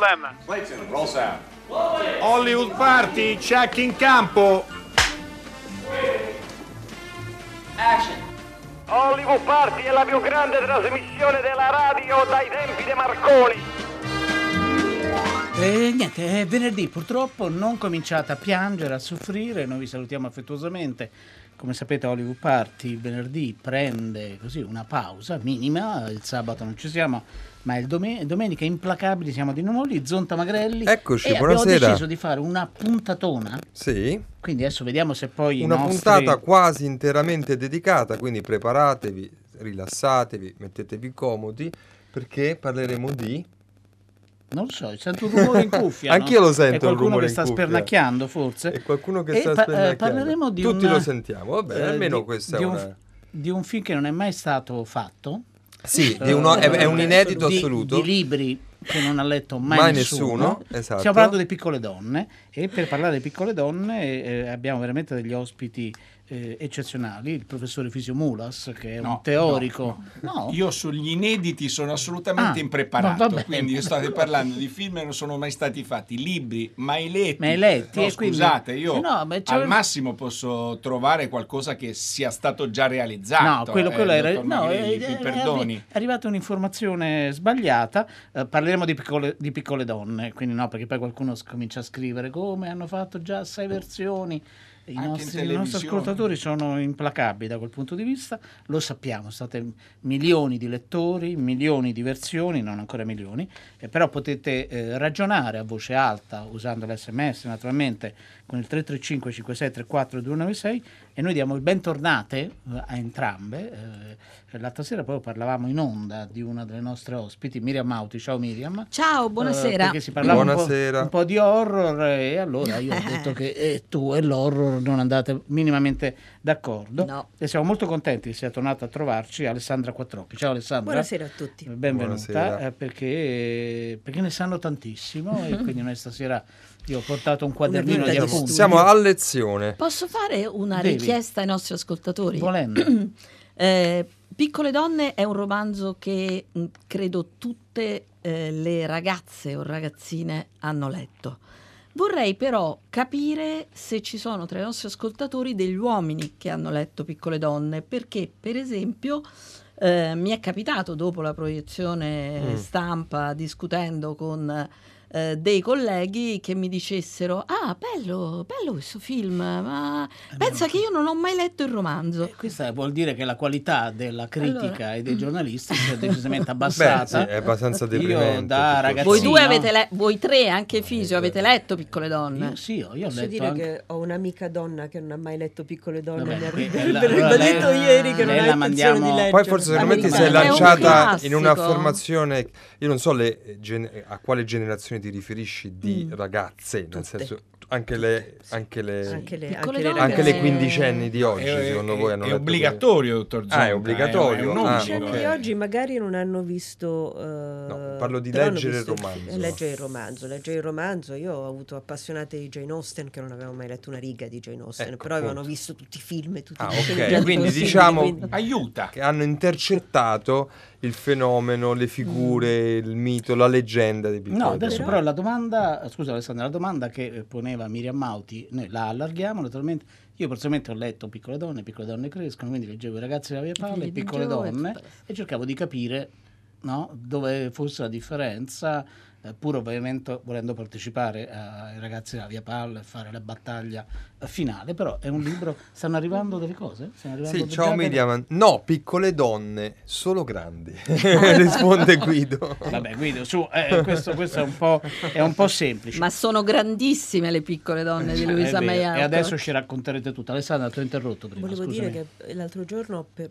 No problem. Clayton, roll sound. Hollywood Party, check in campo. Hollywood Party è la più grande trasmissione della radio dai tempi di Marconi. E niente, è venerdì, purtroppo non cominciate a piangere, a soffrire, noi vi salutiamo affettuosamente. Come sapete Hollywood Party il venerdì prende così una pausa minima, il sabato non ci siamo, ma il dome- domenica implacabili siamo di nuovo lì, Zonta Magrelli. Eccoci, e buonasera. abbiamo deciso di fare una puntatona, Sì, quindi adesso vediamo se poi una nostri- puntata quasi interamente dedicata, quindi preparatevi, rilassatevi, mettetevi comodi perché parleremo di... Non lo so, sento un rumore in cuffia. Anch'io no? lo sento È qualcuno che sta cuffia. spernacchiando forse. E qualcuno che E sta pa- eh, spennacchiando. parleremo di Tutti un- lo sentiamo, vabbè, eh, almeno di- questa di è un- una... di un film che non è mai stato fatto. Sì, di uno- è, è un inedito di, assoluto. Di libri che non ha letto mai, Mai nessuno. nessuno, esatto. Stiamo parlando di piccole donne e per parlare di piccole donne eh, abbiamo veramente degli ospiti eh, eccezionali. Il professore Fisio Mulas, che è No, un teorico. no, No, Io sugli inediti sono assolutamente Ah, impreparato, bene. quindi io state parlando di film che non sono mai stati fatti, libri mai letti. Mai letti, No, e quindi- scusate, io Eh al massimo posso trovare qualcosa che sia stato già realizzato. No, quello, eh, quello era. dottor No, è, perdoni. è arrivata un'informazione sbagliata. eh, parleremo di piccole, di piccole donne, quindi no, perché poi qualcuno comincia a scrivere come hanno fatto già sei versioni. I nostri, i nostri ascoltatori sono implacabili da quel punto di vista, lo sappiamo, state milioni di lettori, milioni di versioni, non ancora milioni, eh, però potete eh, ragionare a voce alta usando l'SMS naturalmente con il 335 5634 296 e noi diamo il bentornate eh, a entrambe. Eh, l'altra sera poi parlavamo in onda di una delle nostre ospiti, Miriam Mauti. Ciao Miriam. Ciao, Eh, buonasera. perché si parlava un po', Buonasera. un po' di horror e allora io ho detto che eh, tu e l'horror non andate minimamente d'accordo. No. E siamo molto contenti che sia tornata a trovarci Alessandra Quattrocchi. Ciao Alessandra. Buonasera a tutti. Benvenuta Buonasera. eh, perché, perché ne sanno tantissimo e quindi noi stasera io ho portato un quadernino di di appunti. Siamo a lezione. Posso fare una Devi. richiesta ai nostri ascoltatori? Volendo. Eh, Piccole donne è un romanzo che mh, credo tutte eh, le ragazze o ragazzine hanno letto. Vorrei però capire se ci sono tra i nostri ascoltatori degli uomini che hanno letto Piccole donne, perché per esempio eh, mi è capitato dopo la proiezione Mm. stampa discutendo con eh, dei colleghi che mi dicessero ah bello, bello questo film, ma pensa che io non ho mai letto il romanzo. Eh, Questa vuol dire che la qualità della critica Allora. e dei giornalisti si è decisamente Beh, abbassata. sì, è abbastanza Io deprimente. da tutto ragazzino- Voi due avete letto, voi tre, anche Fisio, avete letto Piccole donne? Io sì, io, io ho Posso letto dire anche... che ho un'amica donna che non ha mai letto Piccole donne, Vabbè, mi ha que- ri- eh, la- mi ha allora ribadito lei- ieri che non ha intenzione di mandiamo- leggere. Poi forse Amica sei È un lanciata in classico. un'affermazione, io non so le gen- a quale generazione ti riferisci di Mm. ragazze, nel Tutte. senso anche le, anche le, Anche le, anche le anche le Eh, quindicenni di oggi, È- secondo è- voi hanno è obbligatorio, dottor Zonta. Ah, è obbligatorio? Ah, obbligo, Cioè, ok. di eh. oggi magari non hanno visto eh, No, parlo di leggere il romanzo. eh, leggere il romanzo leggere il romanzo io ho avuto appassionate di Jane Austen che non avevano mai letto una riga di Jane Austen Ecco, però avevano appunto. visto tutti i film e tutti Ah, i ok, sceneggiati quindi diciamo- quindi- Aiuta. che hanno intercettato il fenomeno, le figure, il mito, la leggenda di Piccolo No, adesso Però- la domanda, scusa Alessandra, la domanda che eh, poneva Miriam Mauti, noi la allarghiamo naturalmente. Io personalmente ho letto Piccole donne, Piccole donne crescono, quindi leggevo I ragazzi della via palla e Piccole donne e cercavo di capire no, dove fosse la differenza, pur ovviamente volendo partecipare ai ragazzi della via palla e fare la battaglia eh, finale, però è un libro, stanno arrivando delle cose? Arrivando Sì, già ciao delle- Miriam. No, piccole donne, solo grandi. Risponde Guido. Vabbè Guido, su, eh, questo, questo è, un po', è un po' semplice. Ma sono grandissime le piccole donne di Eh, Luisa. May E adesso ci racconterete tutto. Alessandra, ti ho interrotto prima. Volevo scusami. dire che l'altro giorno, per-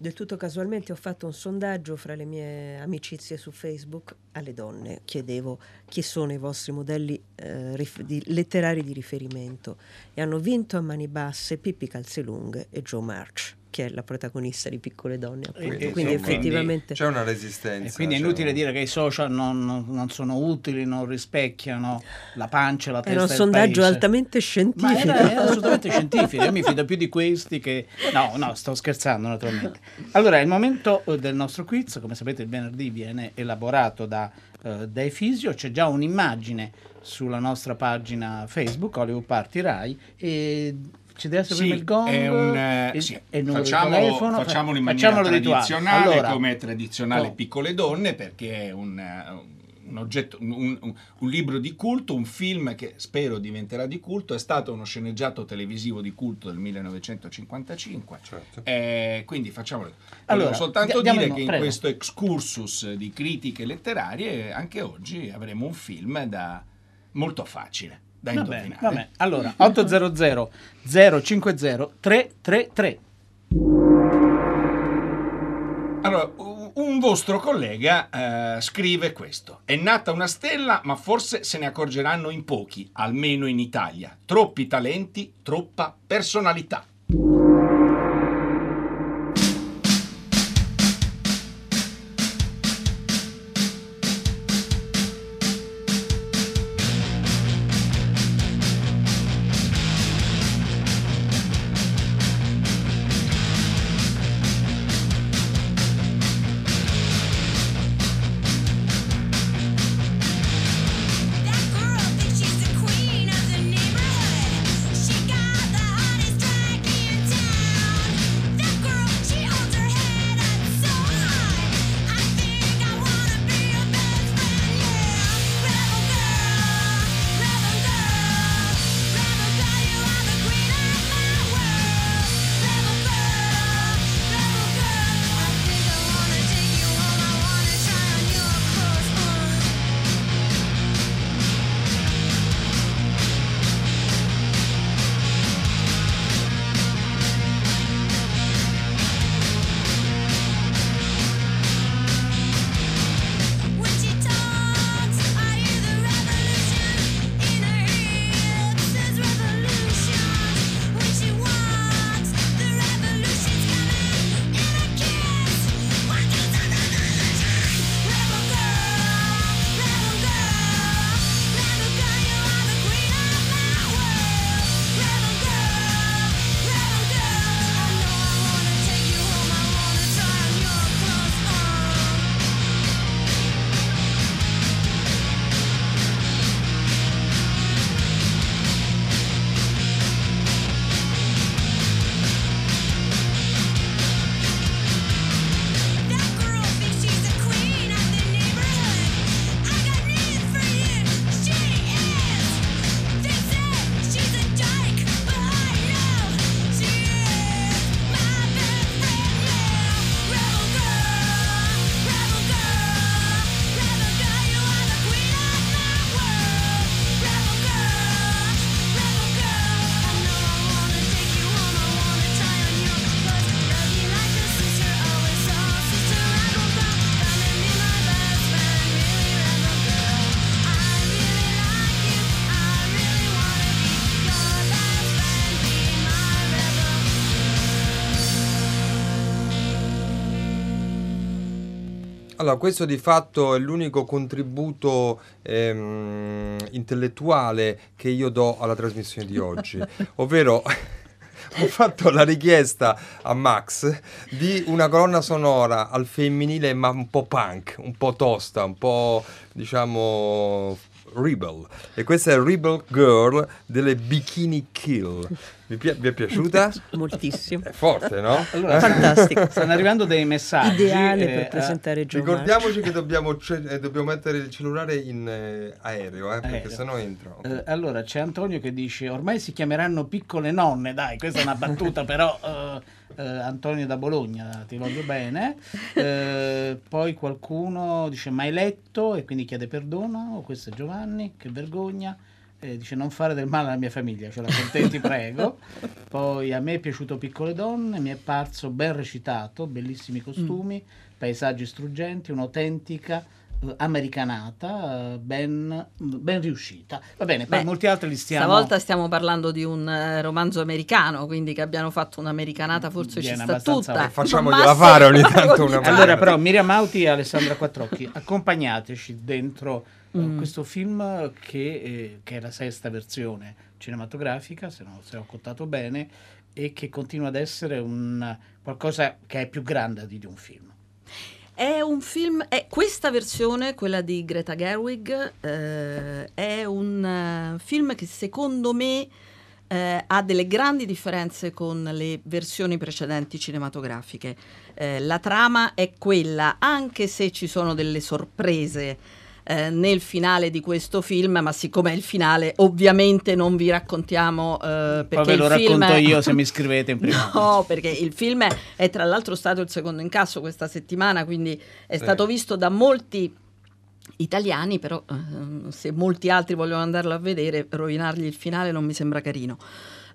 del tutto casualmente, ho fatto un sondaggio fra le mie amicizie su Facebook alle donne. Chiedevo chi sono i vostri modelli eh, rif- di- letterari di riferimento e hanno vinto a mani basse Pippi Calzelunghe e Joe March, che è la protagonista di Piccole Donne. Appunto. e- quindi insomma, effettivamente... C'è una resistenza. E quindi è inutile un- dire che i social non, non- non sono utili, non rispecchiano la pancia e la testa Era un sondaggio paese. altamente Ma scientifico. era, era assolutamente scientifico, io mi fido più di questi che... No, no, sto scherzando naturalmente. Allora, è il momento eh, del nostro quiz, come sapete il venerdì viene elaborato da eh, dai Fisio, c'è già un'immagine sulla nostra pagina Facebook, Hollywood Party Rai, e ci deve essere Sì, prima il gong è un, eh, e- sì, e facciamolo, telefono, fa- facciamolo in maniera facciamolo tradizionale, Allora, come è tradizionale oh. Piccole Donne, perché è un, eh, un oggetto, un, un- un libro di culto, un film che spero diventerà di culto, è stato uno sceneggiato televisivo di culto del 1955. Certo. Eh, quindi facciamolo. Allora, Volevo soltanto dire che in prego. questo excursus di critiche letterarie, anche oggi avremo un film da molto facile da Va indovinare. bene, va bene. Allora, 800 050 333. Allora, un vostro collega eh, scrive questo. È nata una stella, ma forse se ne accorgeranno in pochi, almeno in Italia. Troppi talenti, troppa personalità. Allora, questo di fatto è l'unico contributo ehm, intellettuale che io do alla trasmissione di oggi, ovvero ho fatto la richiesta a Max di una colonna sonora al femminile ma un po' punk, un po' tosta, un po' diciamo rebel e questa è Rebel Girl delle Bikini Kill. Vi, pi- vi è piaciuta? Moltissimo. È forte, no? Allora, Fantastico. stanno arrivando dei messaggi. Ideale eh, per presentare John Ricordiamoci che dobbiamo, ce- eh, dobbiamo mettere il cellulare in eh, aereo, eh, perché Aereo. sennò entra. Eh, allora c'è Antonio che dice ormai si chiameranno piccole nonne, dai, questa è una battuta però eh, Antonio da Bologna, ti voglio bene. Eh, poi qualcuno dice mai letto e quindi chiede perdono, oh, questo è Giovanni, che vergogna. Eh, dice non fare del male alla mia famiglia, ce la contenti prego. Poi a me è piaciuto Piccole Donne, mi è parso ben recitato, bellissimi costumi, paesaggi struggenti, un'autentica americanata, ben, ben riuscita. Va bene, poi Beh, molti altri li stiamo... Stavolta stiamo parlando di un eh, romanzo americano, quindi che abbiano fatto un'americanata forse Viene ci sta abbastanza- tutta. Facciamogliela fare ogni tanto una Allora, però, Miriam Mauti e Alessandra Quattrocchi, accompagnateci dentro eh, Mm. questo film che, eh, che è la sesta versione cinematografica, se, non, se ho contato bene, e che continua ad essere un, qualcosa che è più grande di, di un film. È un film, è questa versione, quella di Greta Gerwig, eh, è un eh, film che secondo me eh, ha delle grandi differenze con le versioni precedenti cinematografiche. Eh, la trama è quella, anche se ci sono delle sorprese eh, nel finale di questo film, ma siccome è il finale, ovviamente non vi raccontiamo eh, perché Poi ve lo racconto io se mi scrivete in privato. No, perché il film è, tra l'altro stato il secondo incasso questa settimana, quindi è stato visto da molti italiani, però ehm, se molti altri vogliono andarlo a vedere, rovinargli il finale non mi sembra carino.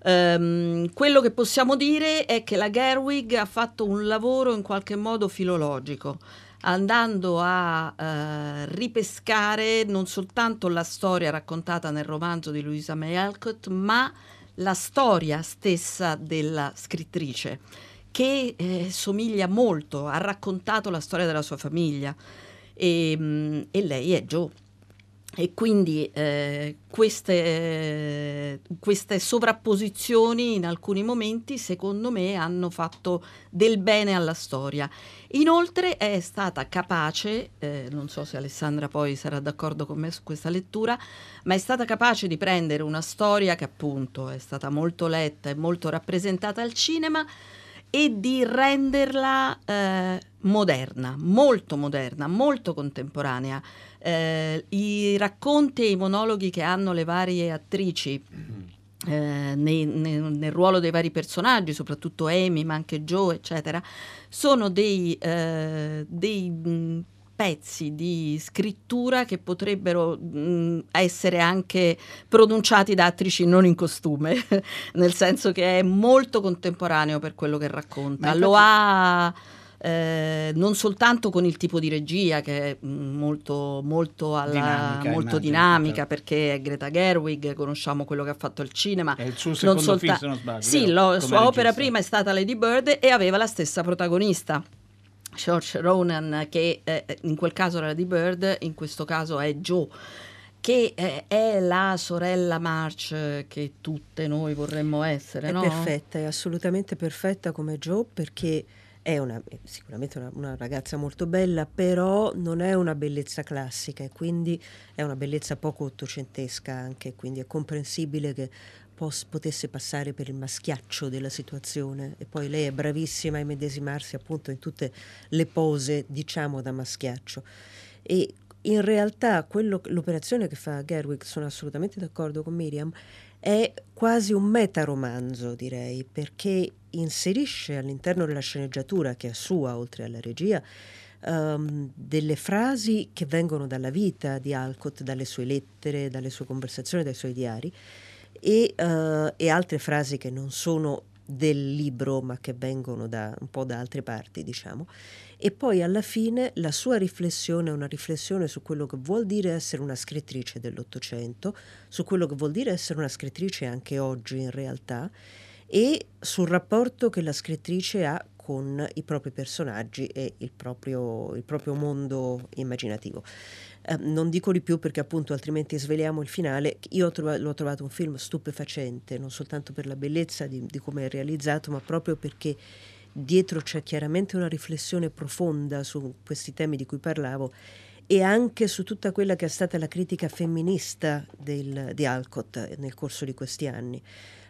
Ehm, quello che possiamo dire è che la Gerwig ha fatto un lavoro in qualche modo filologico, andando a eh, ripescare non soltanto la storia raccontata nel romanzo di Louisa May Alcott, ma la storia stessa della scrittrice, che eh, somiglia molto, ha raccontato la storia della sua famiglia e, mm, e lei è Joe. E quindi eh, queste, queste sovrapposizioni in alcuni momenti, secondo me, hanno fatto del bene alla storia. Inoltre è stata capace, eh, non so se Alessandra poi sarà d'accordo con me su questa lettura, ma è stata capace di prendere una storia che appunto è stata molto letta e molto rappresentata al cinema e di renderla eh, moderna, molto moderna, molto contemporanea. Eh, I racconti e i monologhi che hanno le varie attrici eh, nei- nei- nel ruolo dei vari personaggi, soprattutto Amy, ma anche Joe, eccetera, sono dei, eh, dei mh, pezzi di scrittura che potrebbero mh, essere anche pronunciati da attrici non in costume, nel senso che è molto contemporaneo per quello che racconta. Ma Lo infatti- ha eh, non soltanto con il tipo di regia che è mh, molto, molto, alla- Dinamica, molto dinamica certo. perché è Greta Gerwig, conosciamo quello che ha fatto il cinema. È il suo secondo solta- film, se non sbaglio. Sì, la sua opera regista. prima è stata Lady Bird e aveva la stessa protagonista. George Ronan, che eh, in quel caso era Lady Bird, in questo caso è Joe, che eh, è la sorella March eh, che tutte noi vorremmo essere, È no? perfetta, è assolutamente perfetta come Joe perché è una, sicuramente una, una ragazza molto bella, però non è una bellezza classica e quindi è una bellezza poco ottocentesca anche, quindi è comprensibile che pos- potesse passare per il maschiaccio della situazione. E poi lei è bravissima a immedesimarsi appunto in tutte le pose diciamo da maschiaccio. E in realtà quello- l'operazione che fa Gerwig, sono assolutamente d'accordo con Miriam, è quasi un metaromanzo, direi, perché inserisce all'interno della sceneggiatura, che è sua oltre alla regia, ehm, delle frasi che vengono dalla vita di Alcott, dalle sue lettere, dalle sue conversazioni, dai suoi diari, e, eh, e altre frasi che non sono del libro, ma che vengono da un po' da altre parti, diciamo. E poi alla fine la sua riflessione è una riflessione su quello che vuol dire essere una scrittrice dell'Ottocento, su quello che vuol dire essere una scrittrice anche oggi in realtà e sul rapporto che la scrittrice ha con i propri personaggi e il proprio, il proprio mondo immaginativo. Eh, non dico di più perché appunto altrimenti sveliamo il finale. Io trova- l'ho trovato un film stupefacente, non soltanto per la bellezza di, di come è realizzato, ma proprio perché dietro c'è chiaramente una riflessione profonda su questi temi di cui parlavo e anche su tutta quella che è stata la critica femminista del- di Alcott nel corso di questi anni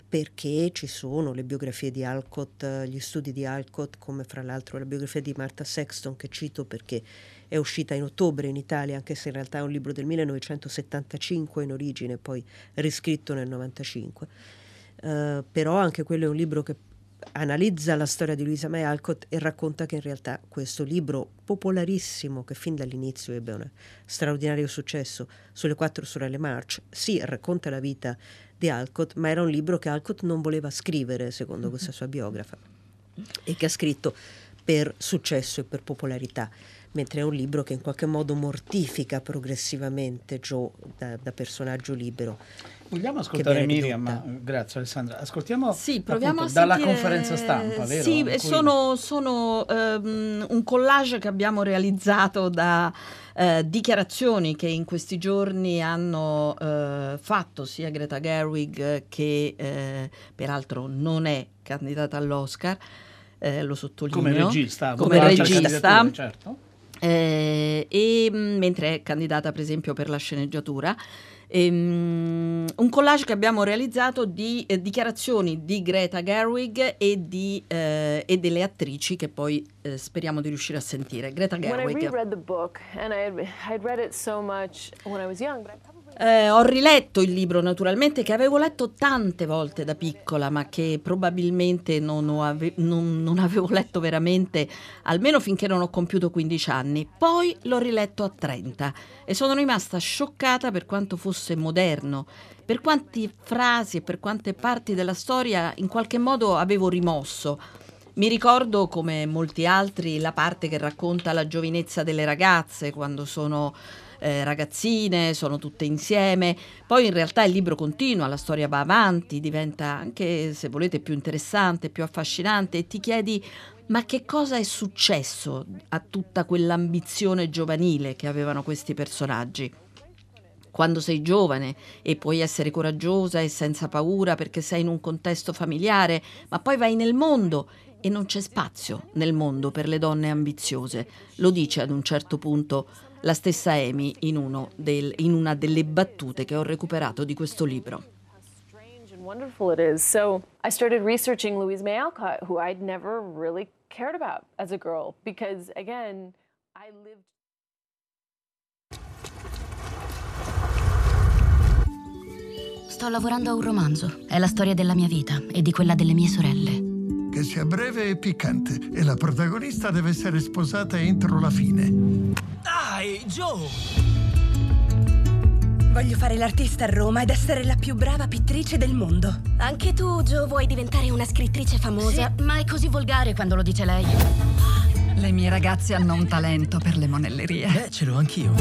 perché ci sono le biografie di Alcott, eh, gli studi di Alcott, come fra l'altro la biografia di Martha Sexton che cito perché è uscita in ottobre in Italia, anche se in realtà è un libro del 1975 in origine, poi riscritto nel 95. Eh, però anche quello è un libro che analizza la storia di Luisa May Alcott e racconta che in realtà questo libro popolarissimo che fin dall'inizio ebbe un straordinario successo sulle quattro sorelle March, sì, racconta la vita di Alcott, ma era un libro che Alcott non voleva scrivere, secondo questa sua biografa, e che ha scritto per successo e per popolarità, mentre è un libro che in qualche modo mortifica progressivamente Joe da, da personaggio libero. Vogliamo ascoltare Miriam? Grazie Alessandra. Ascoltiamo Sì, proviamo appunto, a dalla sentire- conferenza stampa, vero? Sì, cui- sono, sono, ehm, un collage che abbiamo realizzato da eh, dichiarazioni che in questi giorni hanno eh, fatto sia Greta Gerwig che eh, peraltro non è candidata all'Oscar, lo sottolineo. come regista, Come regista. certo. Eh, e mh, mentre è candidata per esempio per la sceneggiatura. Ehm, un collage che abbiamo realizzato di eh, dichiarazioni di Greta Gerwig e, di, eh, e delle attrici che poi eh, speriamo di riuscire a sentire. Greta When I Gerwig. reread the book, and I had, I'd read it so much when I was young, but I Eh, ho riletto il libro naturalmente che avevo letto tante volte da piccola ma che probabilmente non, ave- non- non avevo letto veramente almeno finché non ho compiuto 15 anni. Poi l'ho riletto a 30 e sono rimasta scioccata per quanto fosse moderno, per quante frasi e per quante parti della storia in qualche modo avevo rimosso. Mi ricordo, come molti altri, la parte che racconta la giovinezza delle ragazze quando sono eh, ragazzine, sono tutte insieme. Poi in realtà il libro continua, la storia va avanti, diventa anche, se volete, più interessante, più affascinante e ti chiedi ma che cosa è successo a tutta quell'ambizione giovanile che avevano questi personaggi? Quando sei giovane e puoi essere coraggiosa e senza paura perché sei in un contesto familiare, ma poi vai nel mondo e non c'è spazio nel mondo per le donne ambiziose. Lo dice ad un certo punto la stessa Amy in, uno del- in una delle battute che ho recuperato di questo libro. strange and wonderful it is. So I started researching Louise May Alcott, who I'd never really cared about as a girl, because again, I lived. Sto lavorando a un romanzo. È la storia della mia vita e di quella delle mie sorelle. Che sia breve e piccante e la protagonista deve essere sposata entro la fine. Dai, Joe! Voglio fare l'artista a Roma ed essere la più brava pittrice del mondo. Anche tu, Joe, vuoi diventare una scrittrice famosa? Sì, ma è così volgare quando lo dice lei. Le mie ragazze hanno un talento per le monellerie. Beh, ce l'ho anch'io.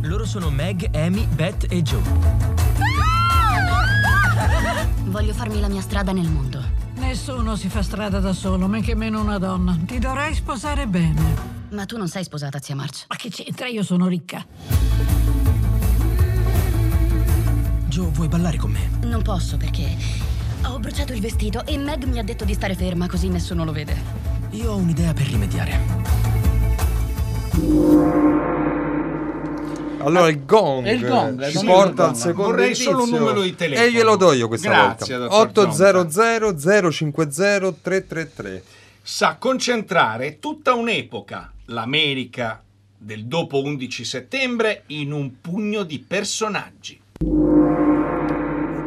Loro sono Meg, Amy, Beth e Joe. Voglio farmi la mia strada nel mondo. Nessuno si fa strada da solo, men che meno una donna. Ti dovrai sposare bene. Ma tu non sei sposata, zia March. Ma che c'entra? Io sono ricca. Joe, vuoi ballare con me? Non posso perché ho bruciato il vestito e Meg mi ha detto di stare ferma così nessuno lo vede. Io ho un'idea per rimediare. Allora il gong, il gong, ci porta al secondo Vorrei solo un numero di telefono. E glielo do io questa Grazie, volta. dottor 800 050 333. Sa concentrare tutta un'epoca, l'America del dopo 11 settembre, in un pugno di personaggi.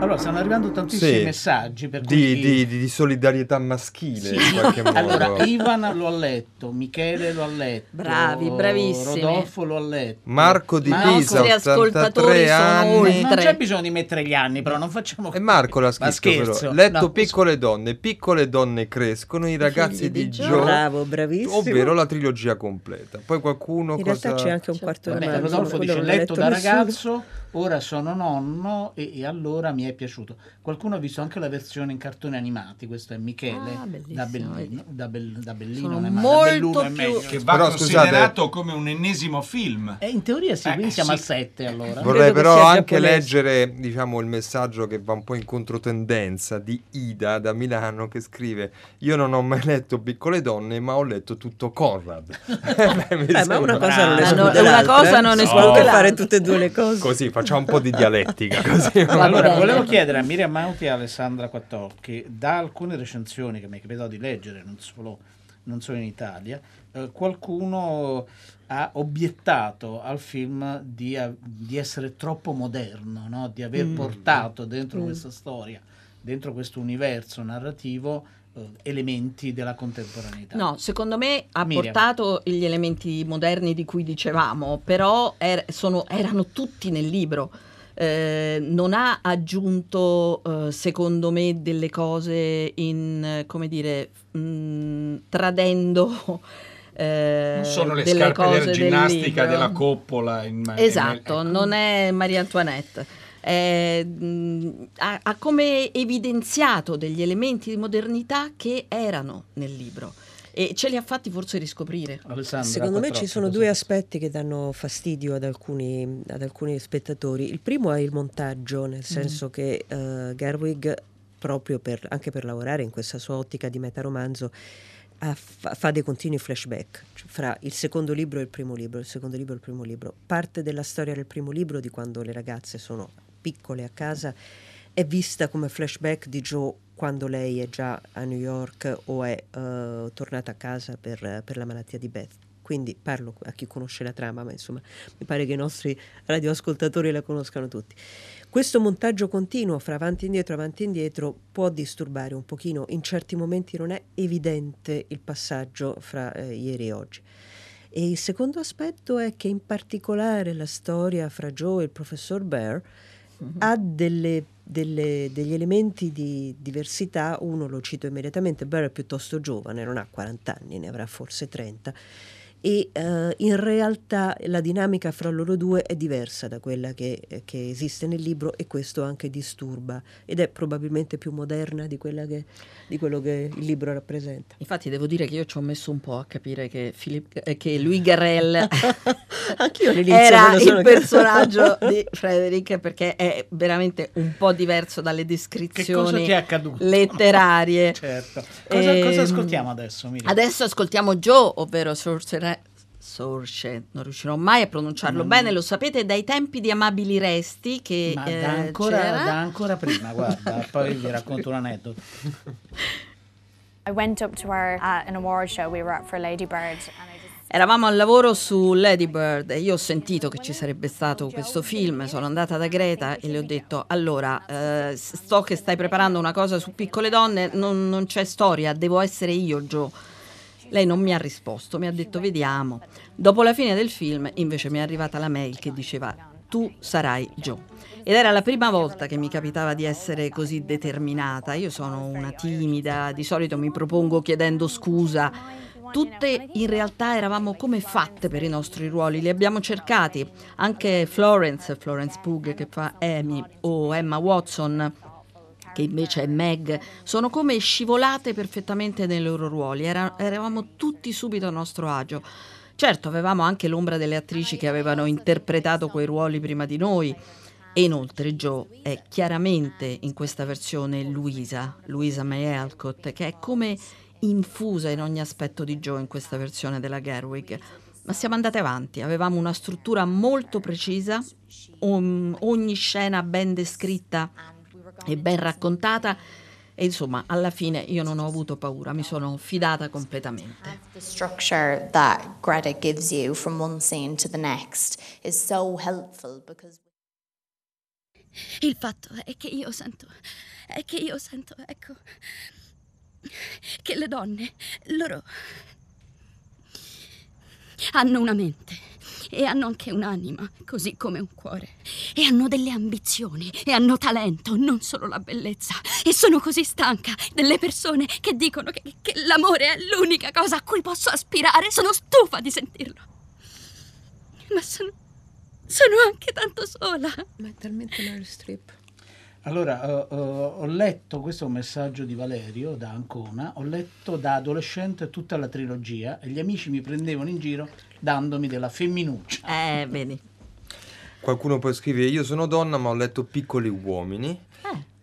Allora, stanno arrivando tantissimi Sì. messaggi per Di, cui... di- di- di solidarietà maschile Sì. in qualche modo. Allora, Ivan lo ha letto, Michele lo ha letto, Bravi, bravissimi. Rodolfo lo ha letto. Marco di Ma- Pisa, nostri ascoltatori 83 sono anni. Non c'è bisogno di mettere gli anni, però non facciamo E Marco l'ha scritto scherzo. però. Letto No, piccole donne, piccole donne crescono, i ragazzi di di. Joe, Bravo, bravissimo. ovvero la trilogia completa. Poi qualcuno In cosa... realtà c'è anche un quarto di. Rodolfo dice letto letto da nessuno. ragazzo, ora sono nonno e, e allora mi è piaciuto. Qualcuno ha visto anche la versione in cartoni animati, questo è Michele Ah, da, Bellino, da, Bell- da è molto da è più-. Che va Però, considerato come un ennesimo film. Eh, in teoria sì, Eh, quindi siamo sì. al 7 allora. Vorrei Credo però anche giapponese. leggere diciamo, il messaggio che va un po' in controtendenza di Ida da Milano che scrive Io non ho mai letto Piccole Donne ma ho letto tutto Conrad. Eh, ma una cosa non Ah, esclude no, una cosa eh. non esclude l'altra. fare tutte e due le cose. Così facciamo un po' di dialettica. Così. Allora, bene. Volevo chiedere a Miriam Mauti e Alessandra Quattorchi, da alcune recensioni che mi è capitato di leggere, non solo, non solo in Italia, eh, qualcuno ha obiettato al film di, a- di essere troppo moderno, no? di aver Mm. portato dentro questa storia, dentro questo universo narrativo, eh, elementi della contemporaneità. No, secondo me ha Miriam. portato gli elementi moderni di cui dicevamo, però er- sono- erano tutti nel libro. Eh, non ha aggiunto, eh, secondo me, delle cose in, come dire, mh, tradendo eh, Non sono le scarpe della del ginnastica libro. della coppola. in- Esatto, ecco. non è Maria Antoinette. Eh, mh, ha, ha come evidenziato degli elementi di modernità che erano nel libro e ce li ha fatti forse riscoprire. Alessandra Secondo me ci sono due aspetti che danno fastidio ad alcuni, ad alcuni spettatori. Il primo è il montaggio, Mm. nel senso che eh, Gerwig, proprio per, anche per lavorare in questa sua ottica di metaromanzo, ha- fa, fa dei continui flashback cioè, fra il secondo libro e il primo libro, il secondo libro e il primo libro. Parte della storia del primo libro, di quando le ragazze sono piccole a casa, è vista come flashback di Joe quando lei è già a New York o è eh, tornata a casa per, per la malattia di Beth. Quindi parlo a chi conosce la trama, ma insomma mi pare che i nostri radioascoltatori la conoscano tutti. Questo montaggio continuo fra avanti e indietro, avanti e indietro può disturbare un pochino, in certi momenti non è evidente il passaggio fra eh, ieri e oggi. E il secondo aspetto è che in particolare la storia fra Joe e il professor Bear ha delle- delle- degli elementi di diversità, uno lo cito immediatamente, Bear è piuttosto giovane, non ha 40 anni, ne avrà forse 30 e eh, in realtà la dinamica fra loro due è diversa da quella che, che esiste nel libro e questo anche disturba ed è probabilmente più moderna di, quella che, di quello che il libro rappresenta. Infatti devo dire che io ci ho messo un po' a capire che, Philip- eh, che Louis Garrel Anch'io all'inizio era il personaggio di Frederick perché è veramente un po' diverso dalle Che cosa descrizioni ti è accaduto? letterarie. Certo. Cosa, Ehm, cosa ascoltiamo adesso? Miriam? Adesso ascoltiamo Joe, ovvero Sorcerer. Sorce, non riuscirò mai a pronunciarlo Mm. bene, lo sapete dai tempi di Amabili Resti che Ma eh, da, ancora, c'era. da ancora prima, guarda, poi vi racconto un aneddoto. I went up to our uh, an award show we were at for Lady Bird, and I just Eravamo al lavoro su Lady Bird e io ho sentito che ci sarebbe stato questo film, sono andata da Greta e le ho detto allora, eh, so che stai preparando una cosa su piccole donne, non, non c'è storia, devo essere io Joe. Lei non mi ha risposto, mi ha detto vediamo. Dopo la fine del film invece mi è arrivata la mail che diceva tu sarai Joe. Ed era la prima volta che mi capitava di essere così determinata. Io sono una timida, di solito mi propongo chiedendo scusa. Tutte in realtà eravamo come fatte per i nostri ruoli, li abbiamo cercati. Anche Florence, Florence Pugh che fa Amy o Emma Watson che invece è Meg, sono come scivolate perfettamente nei loro ruoli, Era- eravamo tutti subito a nostro agio. Certo, avevamo anche l'ombra delle attrici che avevano interpretato quei ruoli prima di noi. E inoltre Joe è chiaramente in questa versione Luisa, Luisa May Alcott, che è come infusa in ogni aspetto di Joe in questa versione della Gerwig. Ma siamo andate avanti, avevamo una struttura molto precisa, om- ogni scena ben descritta e ben raccontata e insomma alla fine io non ho avuto paura, mi sono fidata completamente. The structure that Greta gives you from one scene to the next is so helpful because Il fatto è che io sento, è che io sento, ecco, che le donne, loro hanno una mente e hanno anche un'anima, così come un cuore. E hanno delle ambizioni e hanno talento, non solo la bellezza. E sono così stanca delle persone che dicono che, che l'amore è l'unica cosa a cui posso aspirare. Sono stufa di sentirlo. Ma sono, sono anche tanto sola. Ma è talmente Meryl Streep. Allora, eh, eh, ho letto, questo è un messaggio di Valerio da Ancona, ho letto da adolescente tutta la trilogia e gli amici mi prendevano in giro dandomi della femminuccia. Eh, vedi. Qualcuno poi scrive: Io sono donna, ma ho letto piccoli uomini.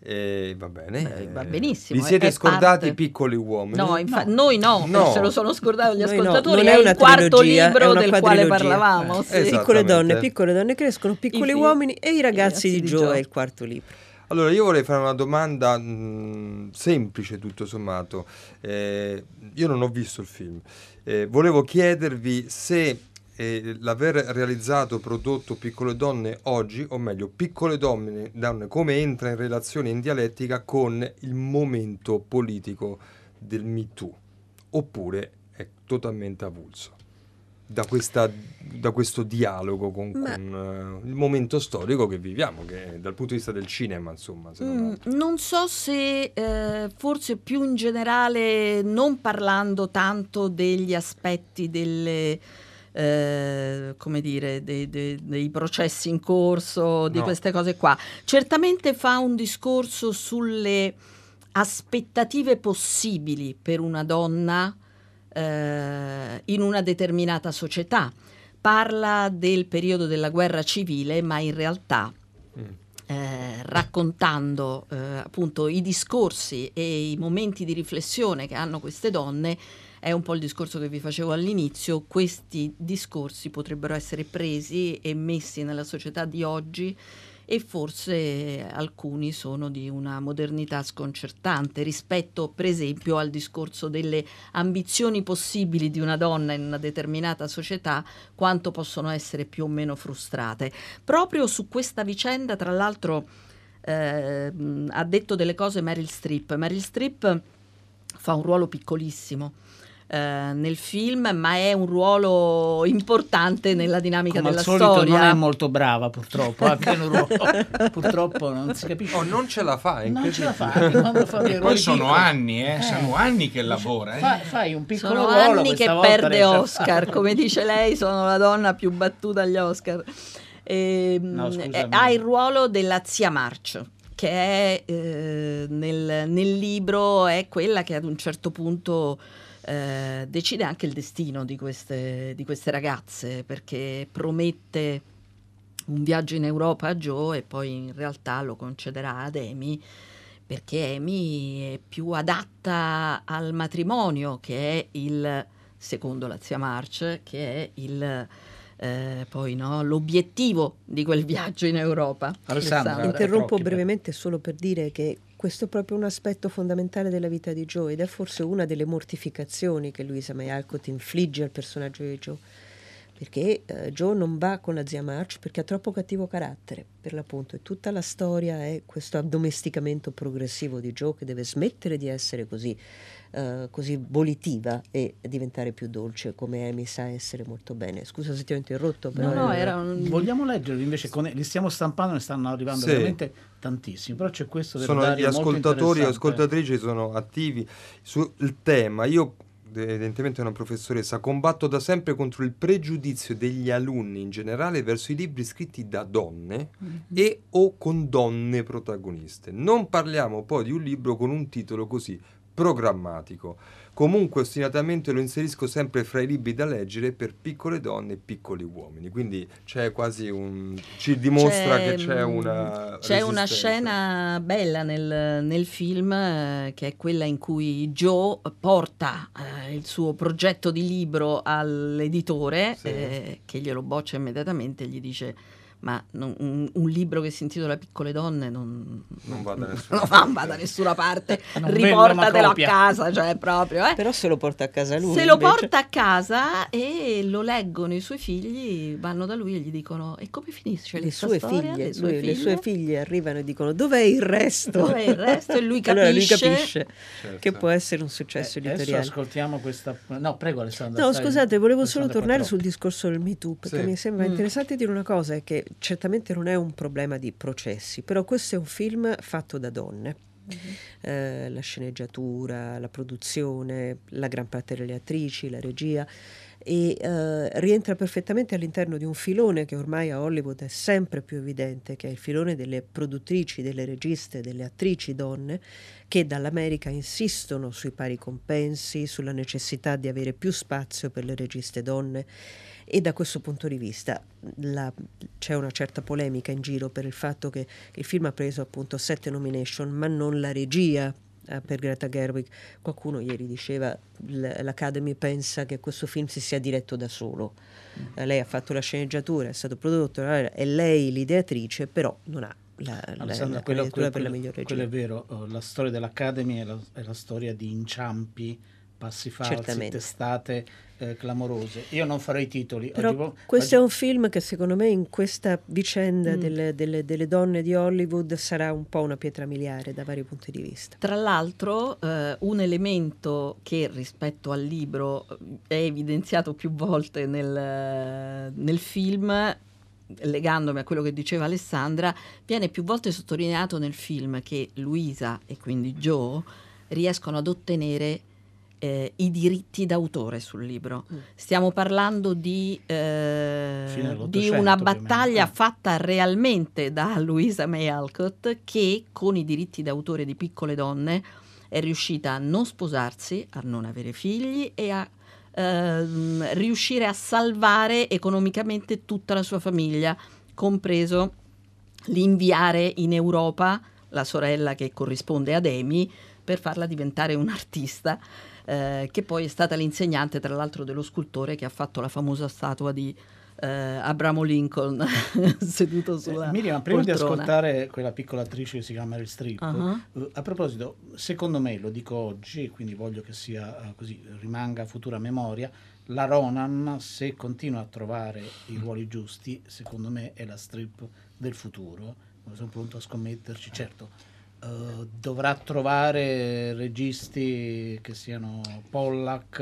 E va bene. Beh, va eh, benissimo, Vi siete scordati parte- piccoli uomini? No, infa- noi no, No. se lo sono scordato gli no, ascoltatori, non è, è il quarto trilogia, libro del quale parlavamo. Eh, sì. Piccole donne, piccole donne crescono, piccoli I fi- uomini e i ragazzi, i di ragazzi di Joe Joe. è il quarto libro. Allora, io vorrei fare una domanda mh, semplice, tutto sommato. Eh, io non ho visto il film. Eh, volevo chiedervi se eh, l'aver realizzato prodotto Piccole Donne oggi, o meglio, Piccole Donne, donne, come entra in relazione in dialettica con il momento politico del Me Too, oppure è totalmente avulso. Da, questa- da questo dialogo con, con, eh, il momento storico che viviamo, che dal punto di vista del cinema, insomma, Mm, non so se eh, forse più in generale, non parlando tanto degli aspetti delle, eh, come dire, dei, dei- dei processi in corso, di No. queste cose qua, certamente fa un discorso sulle aspettative possibili per una donna eh, in una determinata società. Parla del periodo della guerra civile, ma in realtà eh, raccontando eh, appunto i discorsi e i momenti di riflessione che hanno queste donne, è un po' il discorso che vi facevo all'inizio, questi discorsi potrebbero essere presi e messi nella società di oggi e forse alcuni sono di una modernità sconcertante rispetto per esempio al discorso delle ambizioni possibili di una donna in una determinata società, quanto possono essere più o meno frustrate. Proprio su questa vicenda, tra l'altro, eh, ha detto delle cose Meryl Streep. Meryl Streep fa un ruolo piccolissimo. Eh, nel film, ma è un ruolo importante nella dinamica Come al della solito storia. non è molto brava purtroppo, anche nel ruolo. purtroppo non si capisce. Oh, non ce la fa, Non ce la fa, fa Poi sono piccoli. anni, eh, Eh. sono anni che lavora. Eh. Fa- fai un piccolo Sono ruolo, anni che perde Oscar, come dice lei, sono la donna più battuta agli Oscar. Ehm, No, scusami. eh, ha il ruolo della zia March, che è, eh, nel, nel libro è quella che ad un certo punto eh, decide anche il destino di queste, di queste ragazze, perché promette un viaggio in Europa a Joe e poi in realtà lo concederà ad Amy perché Amy è più adatta al matrimonio che è il secondo la zia March che è il eh, poi no, l'obiettivo di quel viaggio in Europa Alessandra. Interrompo brevemente solo per dire che questo è proprio un aspetto fondamentale della vita di Joe ed è forse una delle mortificazioni che Luisa May Alcott infligge al personaggio di Joe. Perché eh, Joe non va con la zia March perché ha troppo cattivo carattere, per l'appunto, e tutta la storia è questo addomesticamento progressivo di Joe che deve smettere di essere così, eh, così volitiva e diventare più dolce, come Amy sa essere molto bene. Scusa se ti ho interrotto, però... No, no, era un- Vogliamo leggerli invece, con- li stiamo stampando, ne stanno arrivando Sì. veramente tantissimi, però c'è questo del sono gli ascoltatori e ascoltatrici sono attivi sul tema. Io evidentemente una professoressa combatto da sempre contro il pregiudizio degli alunni in generale verso i libri scritti da donne e o con donne protagoniste. Non parliamo poi di un libro con un titolo così programmatico. Comunque ostinatamente lo inserisco sempre fra i libri da leggere per piccole donne e piccoli uomini. Quindi c'è quasi un ci dimostra che c'è mm, una c'è una scena bella nel, nel film eh, che è quella in cui Joe porta eh, il suo progetto di libro all'editore Sì. eh, che glielo boccia immediatamente e gli dice ma non- un, un libro che si intitola Piccole donne non, Non va da nessuna non va- da nessuna parte riportatelo a casa cioè proprio eh. Però se lo porta a casa lui. Se lo invece. porta a casa e lo leggono i suoi figli, vanno da lui e gli dicono: E come finisce le sue, storia? figlie, Le sue lui- le figlie?" sue figlie arrivano e dicono dov'è il resto? Dov'è il resto? E lui allora lui capisce- capisce Certo. che può essere un successo Eh, Adesso editoriale. ascoltiamo questa... No, prego Alessandra. No, scusate, volevo solo tornare sul discorso del Me Too, perché Sì. mi sembra Mm. interessante dire una cosa, è che certamente non è un problema di processi, però questo è un film fatto da donne. Eh, la sceneggiatura, la produzione, la gran parte delle attrici, la regia. E eh, rientra perfettamente all'interno di un filone che ormai a Hollywood è sempre più evidente, che è il filone delle produttrici, delle registe, delle attrici donne che dall'America insistono sui pari compensi, sulla necessità di avere più spazio per le registe donne e da questo punto di vista la- c'è una certa polemica in giro per il fatto che il film ha preso appunto sette nomination ma non la regia eh, per Greta Gerwig. Qualcuno ieri diceva l'Academy pensa che questo film si sia diretto da solo. Eh, lei ha fatto la sceneggiatura, è stato prodotto, eh, è lei l'ideatrice, però non ha la, Alessandra, la quello, quello- per la quello- miglior regia. quello è vero, oh, la storia dell'Academy è la, è la storia di inciampi, passi falsi, Certamente. testate eh, clamorose. Io non farei titoli. Però oggi questo oggi- è un film che secondo me in questa vicenda Mm. delle, delle- delle donne di Hollywood sarà un po' una pietra miliare da vari punti di vista. Tra l'altro, eh, un elemento che rispetto al libro è evidenziato più volte nel, nel film, legandomi a quello che diceva Alessandra, viene più volte sottolineato nel film che Luisa e quindi Joe riescono ad ottenere eh, i diritti d'autore sul libro. Stiamo parlando di, eh, di una battaglia Eh. fatta realmente da Louisa May Alcott che con i diritti d'autore di Piccole Donne è riuscita a non sposarsi, a non avere figli e a ehm, riuscire a salvare economicamente tutta la sua famiglia, compreso l'inviare in Europa la sorella che corrisponde ad Amy per farla diventare un'artista. Eh, che poi è stata l'insegnante, tra l'altro, dello scultore che ha fatto la famosa statua di eh, Abramo Lincoln seduto sulla Miriam, prima di poltrona. ascoltare quella piccola attrice che si chiama Meryl Streep, Ah. eh, a proposito, secondo me, lo dico oggi, e quindi voglio che sia eh, così, rimanga a futura memoria, la Ronan, se continua a trovare i ruoli giusti, secondo me è la strip del futuro. Sono pronto a scommetterci, certo. Eh, dovrà trovare registi che siano Pollack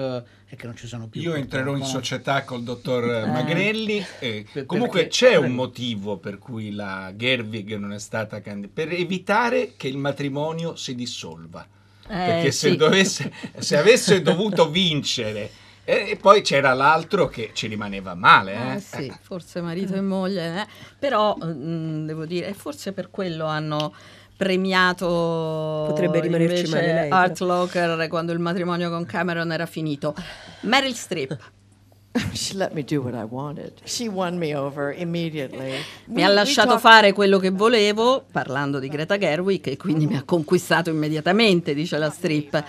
e che non ci sono più. Io entrerò in società col dottor Eh. Magrelli. e Per- comunque perché- c'è un motivo per cui la Gerwig non è stata candidata, per evitare che il matrimonio si dissolva. Perché se, sì. dovesse, se avesse dovuto vincere, e, poi c'era l'altro che ci rimaneva male. Eh? Eh sì, forse marito e moglie, eh. però mm, devo dire, forse per quello hanno premiato Potrebbe rimanerci invece male lei, Art però. Locker quando il matrimonio con Cameron era finito. Meryl Streep She let me do what I wanted. She won me over immediately. mi ha lasciato fare quello che volevo, parlando di Greta Gerwig, e quindi mi ha conquistato immediatamente, dice la Strip.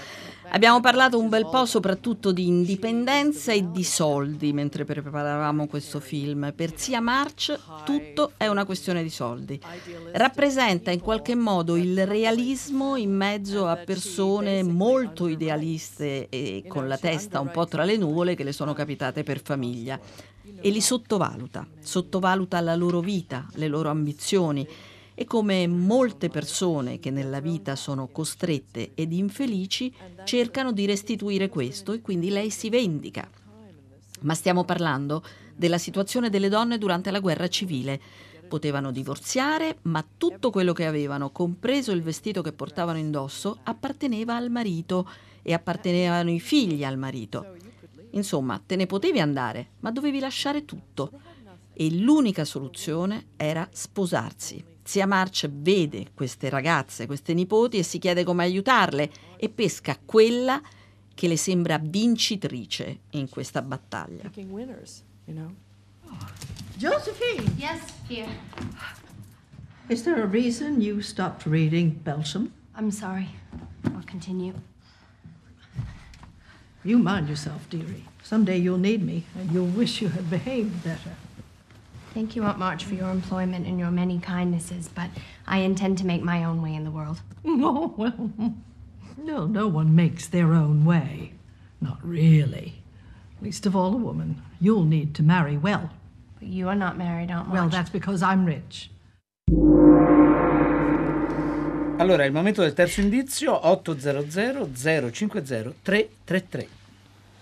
Abbiamo parlato un bel po' soprattutto di indipendenza e di soldi mentre preparavamo questo film. Per Sia March tutto è una questione di soldi. Rappresenta in qualche modo il realismo in mezzo a persone molto idealiste e con la testa un po' tra le nuvole che le sono capitate per famiglia. E li sottovaluta, sottovaluta la loro vita, le loro ambizioni e come molte persone che nella vita sono costrette ed infelici cercano di restituire questo e quindi lei si vendica. Ma stiamo parlando della situazione delle donne durante la guerra civile. Potevano divorziare, ma tutto quello che avevano, compreso il vestito che portavano indosso, apparteneva al marito e appartenevano i figli al marito. Insomma, te ne potevi andare, ma dovevi lasciare tutto. E l'unica soluzione era sposarsi. Zia March vede queste ragazze, queste nipoti e si chiede come aiutarle e pesca quella che le sembra vincitrice in questa battaglia. Winners, you know. Josephine! Yes, dear. Is there a reason you stopped reading Belsham? I'm sorry. I'll continue. You mind yourself, dearie. Someday you'll need me, and you'll wish you had behaved better. Thank you, Aunt March, for your employment and your many kindnesses, but I intend to make my own way in the world. Oh, well, no, no one makes their own way. Not really. Least of all a woman. You'll need to marry well. But you are not married, Aunt March. Well, that's because I'm rich. Allora, il momento del terzo indizio 800 050 333.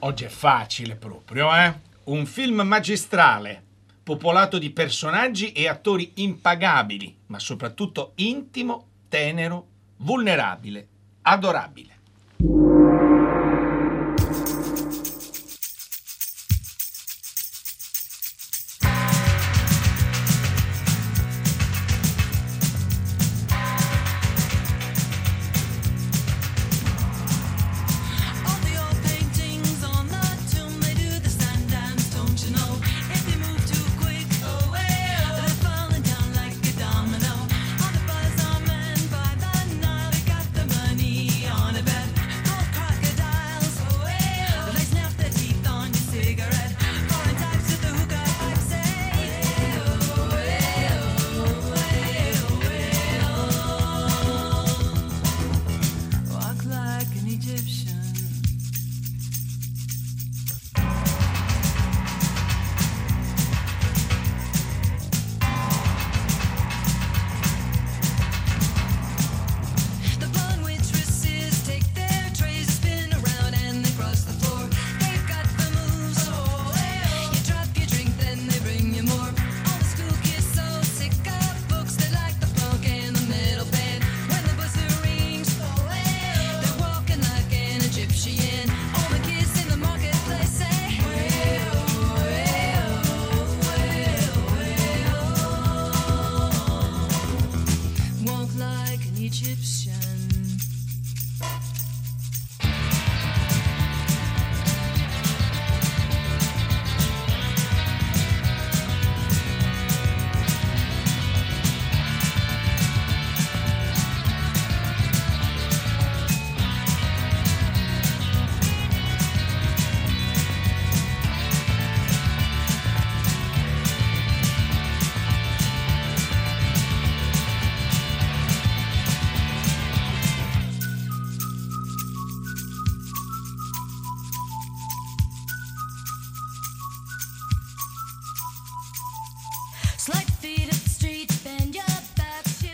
Oggi è facile proprio, eh? Un film magistrale, popolato di personaggi e attori impagabili, ma soprattutto intimo, tenero, vulnerabile, adorabile.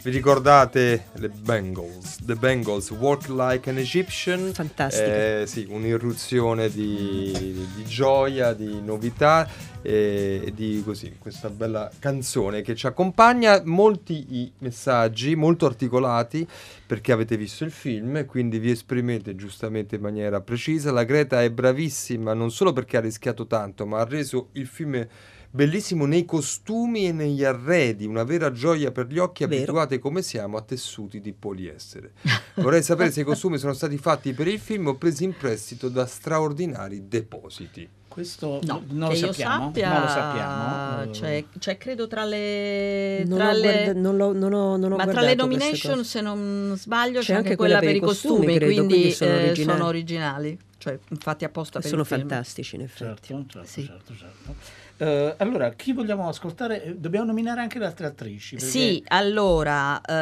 Vi ricordate le Bengals? The Bengals Walk Like an Egyptian. Fantastica. Eh, sì, un'irruzione di, di gioia, di novità e e di così, questa bella canzone che ci accompagna. Molti i messaggi, molto articolati perché avete visto il film e quindi vi esprimete giustamente in maniera precisa. La Greta è bravissima non solo perché ha rischiato tanto, ma ha reso il film bellissimo nei costumi e negli arredi, una vera gioia per gli occhi Vero. abituati come siamo a tessuti di poliestere. Vorrei sapere se i costumi sono stati fatti per il film o presi in prestito da straordinari depositi. Questo No, non lo sappiamo, sappia, non lo sappiamo. C'è, c'è, credo tra le, Non tra ho le- guarda- non l'ho- non ho- non ho ma tra le nomination, se non sbaglio, c'è, C'è anche anche quella, quella per i costumi, credo, quindi, quindi sono eh, originali. sono originali, cioè fatti apposta E per sono il film. fantastici in effetti. Certo, certo, certo, certo. Eh, allora, chi vogliamo ascoltare? Eh, Dobbiamo nominare anche le altre attrici. perché- Sì, allora eh,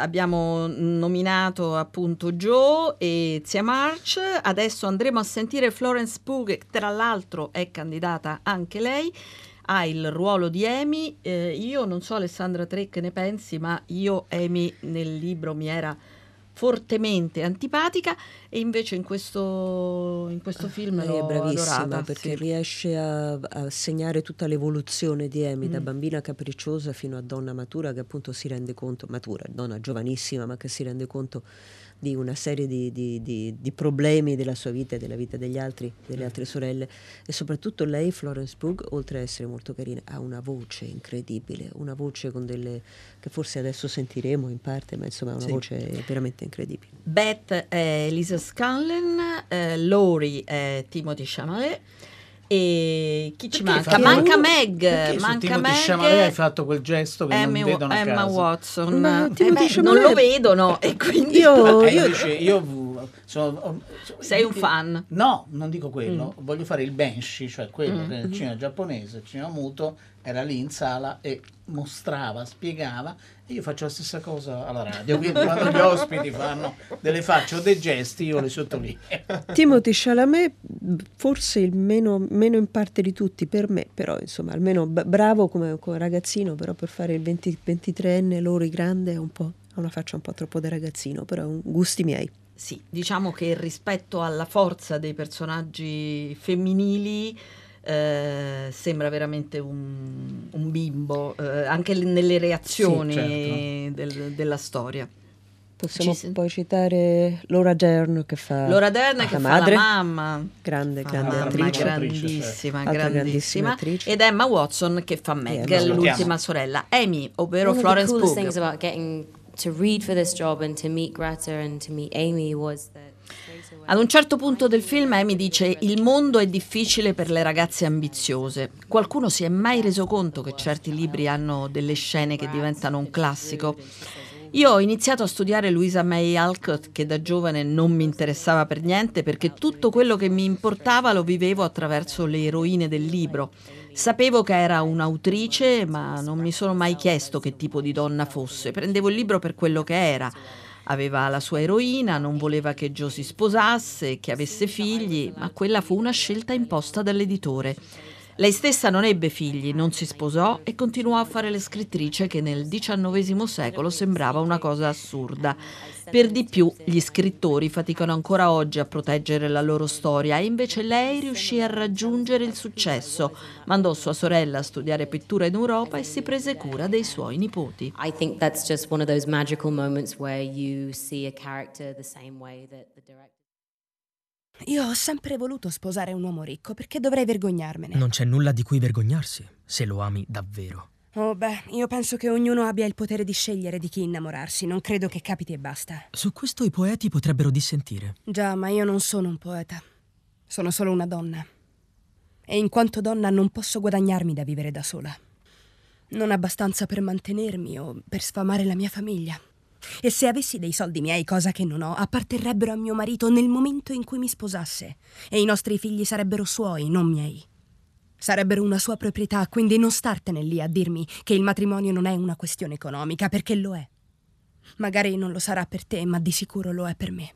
abbiamo nominato appunto Joe e Zia March, adesso andremo a sentire Florence Pugh, che tra l'altro è candidata anche lei, ha il ruolo di Amy. Eh, io non so Alessandra Tre che ne pensi, ma io Amy nel libro mi era fortemente antipatica e invece in questo, in questo film Lei è bravissima adorata, perché sì. riesce a, a segnare tutta l'evoluzione di Amy da Mm. bambina capricciosa fino a donna matura che appunto si rende conto, matura, donna giovanissima ma che si rende conto di una serie di, di- di- di problemi della sua vita e della vita degli altri, delle altre sorelle e soprattutto lei, Florence Pugh, oltre a essere molto carina, ha una voce incredibile, una voce con delle che forse adesso sentiremo in parte, ma insomma è una Sì. voce veramente incredibile. Beth è Lisa Scanlon, eh, Lori è Timothy Chalamet e chi ci manca? Manca Meg, Perché manca Meg Chalamet hai fatto quel gesto che Emmy- non vedono Emma casa. Watson. Ma Eh beh, non lo vedono e quindi Io- Eh, io- io sono- sei un fan. No, non dico quello, voglio fare il Benshi, cioè quello Mm. che nel cinema giapponese, il cinema muto, era lì in sala e mostrava, spiegava io faccio la stessa cosa alla radio, quindi quando gli ospiti fanno delle facce o dei gesti io le sottolineo. Timothy Chalamet forse il meno, meno in parte di tutti per me, però insomma almeno b- bravo come, come ragazzino, però per fare il 20 23enne Lori grande è un po', ha una faccia un po' troppo da ragazzino, però è un- gusti miei. Sì, diciamo che rispetto alla forza dei personaggi femminili eh, sembra veramente un, un bimbo, eh, anche le- nelle reazioni Sì, del- della storia. Possiamo Ci poi citare Laura Dern che fa Laura Dern che la fa madre, la mamma, grande, fa grande la mamma, attrice. grandissima, grandissima grandissima, attrice. ed Emma Watson che fa Meg, Emma l'ultima sorella. Amy, ovvero One of Florence the coolest Pugh. things about getting to read for this job and to meet Greta and to meet Amy was that Ad un certo punto del film Amy dice il mondo è difficile per le ragazze ambiziose. Qualcuno si è mai reso conto che certi libri hanno delle scene che diventano un classico? Io ho iniziato a studiare Louisa May Alcott che da giovane non mi interessava per niente perché tutto quello che mi importava lo vivevo attraverso le eroine del libro. Sapevo che era un'autrice, ma non mi sono mai chiesto che tipo di donna fosse. Prendevo il libro per quello che era. Aveva la sua eroina, non voleva che Joe si sposasse, che avesse figli, ma quella fu una scelta imposta dall'editore. Lei stessa non ebbe figli, non si sposò e continuò a fare le scrittrice che nel XIX secolo sembrava una cosa assurda. Per di più, gli scrittori faticano ancora oggi a proteggere la loro storia e invece lei riuscì a raggiungere il successo. Mandò sua sorella a studiare pittura in Europa e si prese cura dei suoi nipoti. I think that's just one of those magical moments where you see a character the same way. Io ho sempre voluto sposare un uomo ricco perché dovrei vergognarmene. Non c'è nulla di cui vergognarsi, se lo ami davvero. Oh, beh, io penso che ognuno abbia il potere di scegliere di chi innamorarsi. Non credo che capiti e basta. Su questo i poeti potrebbero dissentire. Già, ma io non sono un poeta. Sono solo una donna. E in quanto donna non posso guadagnarmi da vivere da sola. Non abbastanza per mantenermi o per sfamare la mia famiglia. E se avessi dei soldi miei, cosa che non ho, apparterrebbero a mio marito nel momento in cui mi sposasse. E i nostri figli sarebbero suoi, non miei. Sarebbero una sua proprietà, quindi non startene lì a dirmi che il matrimonio non è una questione economica, perché lo è. Magari non lo sarà per te, ma di sicuro lo è per me.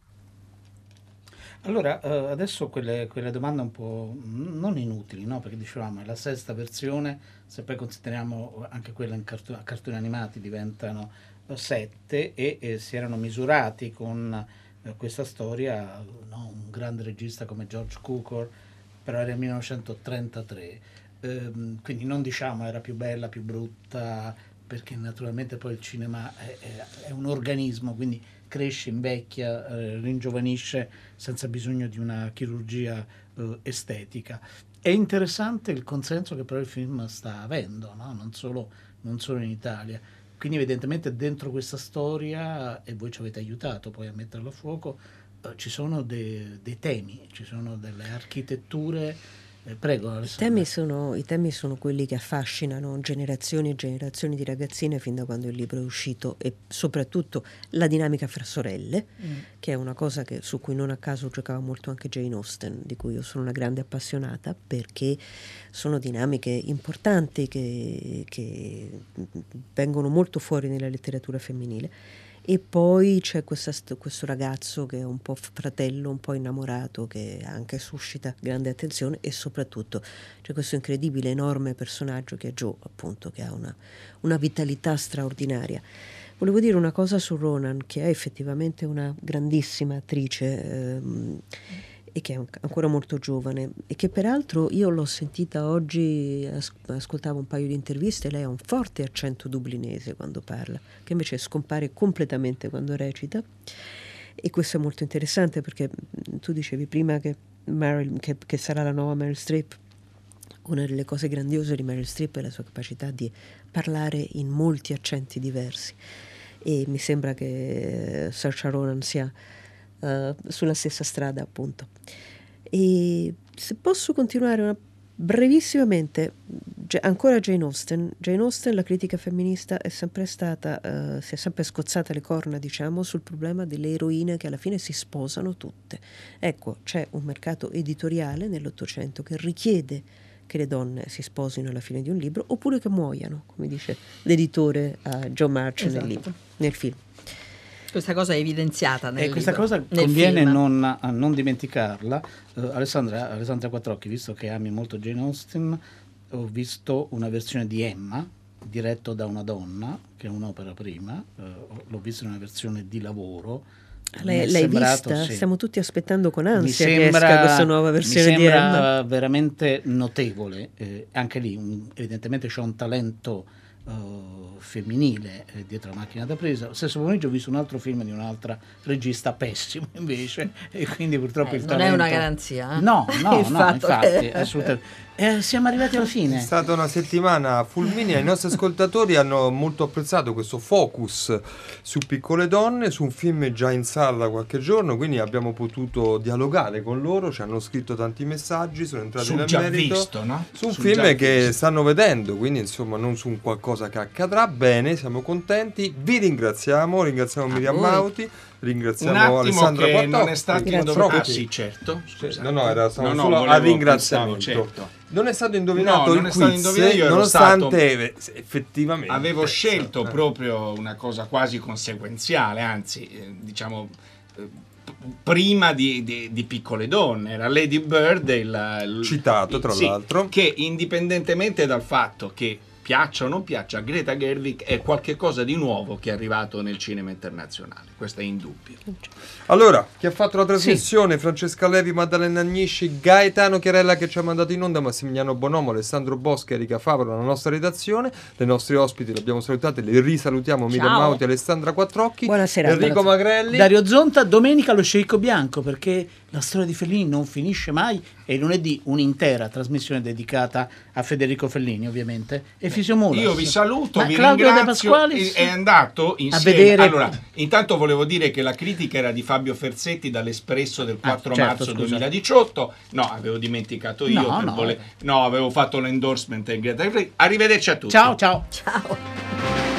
Allora, eh, adesso quelle, quelle domande un po' non inutili, no? Perché dicevamo è la sesta versione, se poi consideriamo anche quella cartu- a cartoni animati diventano eh, sette e eh, si erano misurati con eh, questa storia no? un grande regista come George Cukor, però era il 1933. Ehm, quindi non diciamo era più bella, più brutta, perché naturalmente poi il cinema è, è- è un organismo, quindi cresce, invecchia, eh, ringiovanisce senza bisogno di una chirurgia eh, estetica. È interessante il consenso che però il film sta avendo, no? non, solo, non solo in Italia. Quindi evidentemente dentro questa storia, e voi ci avete aiutato poi a metterlo a fuoco, eh, ci sono de- dei temi, ci sono delle architetture. Eh, prego I temi, sono, I temi sono quelli che affascinano generazioni e generazioni di ragazzine fin da quando il libro è uscito e soprattutto la dinamica fra sorelle, Mm. che è una cosa che- su cui non a caso giocava molto anche Jane Austen, di cui io sono una grande appassionata, perché sono dinamiche importanti che, che vengono molto fuori nella letteratura femminile. E poi c'è questa st- questo ragazzo che è un po' fratello, un po' innamorato, che anche suscita grande attenzione e soprattutto c'è questo incredibile, enorme personaggio che è Joe, appunto, che ha una, una vitalità straordinaria. Volevo dire una cosa su Ronan, che è effettivamente una grandissima attrice ehm, e che è ancora molto giovane e che peraltro io l'ho sentita oggi, as- ascoltavo un paio di interviste, lei ha un forte accento dublinese quando parla, che invece scompare completamente quando recita. E questo è molto interessante perché mh, tu dicevi prima che, Meryl- che- che sarà la nuova Meryl Streep. Una delle cose grandiose di Meryl Streep è la sua capacità di parlare in molti accenti diversi e mi sembra che eh, Saoirse Ronan sia eh, sulla stessa strada appunto. E se posso continuare una- brevissimamente, Ge- ancora Jane Austen. Jane Austen, la critica femminista, è sempre stata, eh, si è sempre scozzata le corna, diciamo, sul problema delle eroine che alla fine si sposano tutte. Ecco, c'è un mercato editoriale nell'Ottocento che richiede che le donne si sposino alla fine di un libro oppure che muoiano, come dice l'editore a John March Esatto. nel libro, nel film. Questa cosa è evidenziata nel E questa libro, cosa conviene non, non dimenticarla. Eh, Alessandra, Alessandra Quattrocchi, visto che ami molto Jane Austen, ho visto una versione di Emma, diretto da una donna, che è un'opera prima, eh, l'ho visto in una versione di lavoro. Mi Lei, è l'hai sembrato, vista? sì. Stiamo tutti aspettando con Mi ansia che sembra, esca questa nuova versione mi di sembra Emma. veramente notevole. eh, anche lì, un- evidentemente c'è un talento eh, femminile eh, dietro la macchina da presa. Lo stesso pomeriggio ho visto un altro film di un'altra regista pessimo invece, e quindi purtroppo Eh, il non è talento... una garanzia, eh? No, no, no, infatti, assolutamente. Eh, siamo arrivati alla È fine. stata una settimana fulminea, i nostri ascoltatori hanno molto apprezzato questo focus su piccole donne, su un film già in sala da qualche giorno, quindi abbiamo potuto dialogare con loro, ci hanno scritto tanti messaggi, sono entrati Sul nel già merito, visto, no? su un Sul film che visto. stanno vedendo, quindi insomma non su un qualcosa che accadrà, bene, siamo contenti, vi ringraziamo, ringraziamo Miriam voi. Mauti, ringraziamo attimo Alessandra che Quattocchi. non è stato indovinato. Ah sì, certo. Scusate. No, no, era No, no, solo a ringraziamento. pensavo, certo. Non è stato indovinato No, il non stato quiz, indovinato, nonostante stato- eh, effettivamente Avevo scelto eh. proprio una cosa quasi conseguenziale, anzi, eh, diciamo, eh, prima di, di- di Piccole Donne, era Lady Bird, il, il- Citato, tra sì, l'altro. che indipendentemente dal fatto che piaccia o non piaccia, Greta Gerwig è qualcosa di nuovo che è arrivato nel cinema internazionale, questo è indubbio. Allora, chi ha fatto la trasmissione? Francesca Levi, Maddalena Agnisci, Gaetano Chiarella che ci ha mandato in onda, Massimiliano Bonomo, Alessandro Boschi, Erika Favaro, la nostra redazione. Le nostre ospiti le abbiamo salutate, le risalutiamo Miriam. Mauti, Alessandra Quattrocchi, Buonasera. Enrico Magrelli. Dario Zonta, domenica lo sceicco bianco perché la storia di Fellini non finisce mai e lunedì un'intera trasmissione dedicata a Federico Fellini ovviamente e Fisio Mulas. Io vi saluto, Ma vi Claudio De ringrazio. Pasqualis? È andato insieme. vedere- Allora, intanto volevo dire che la critica era di Fabio Ferzetti dall'Espresso del 4 certo, marzo scusa. 2018. No, avevo dimenticato io. No, no. vole- no, avevo fatto l'endorsement. Arrivederci a tutti. Ciao ciao. Ciao.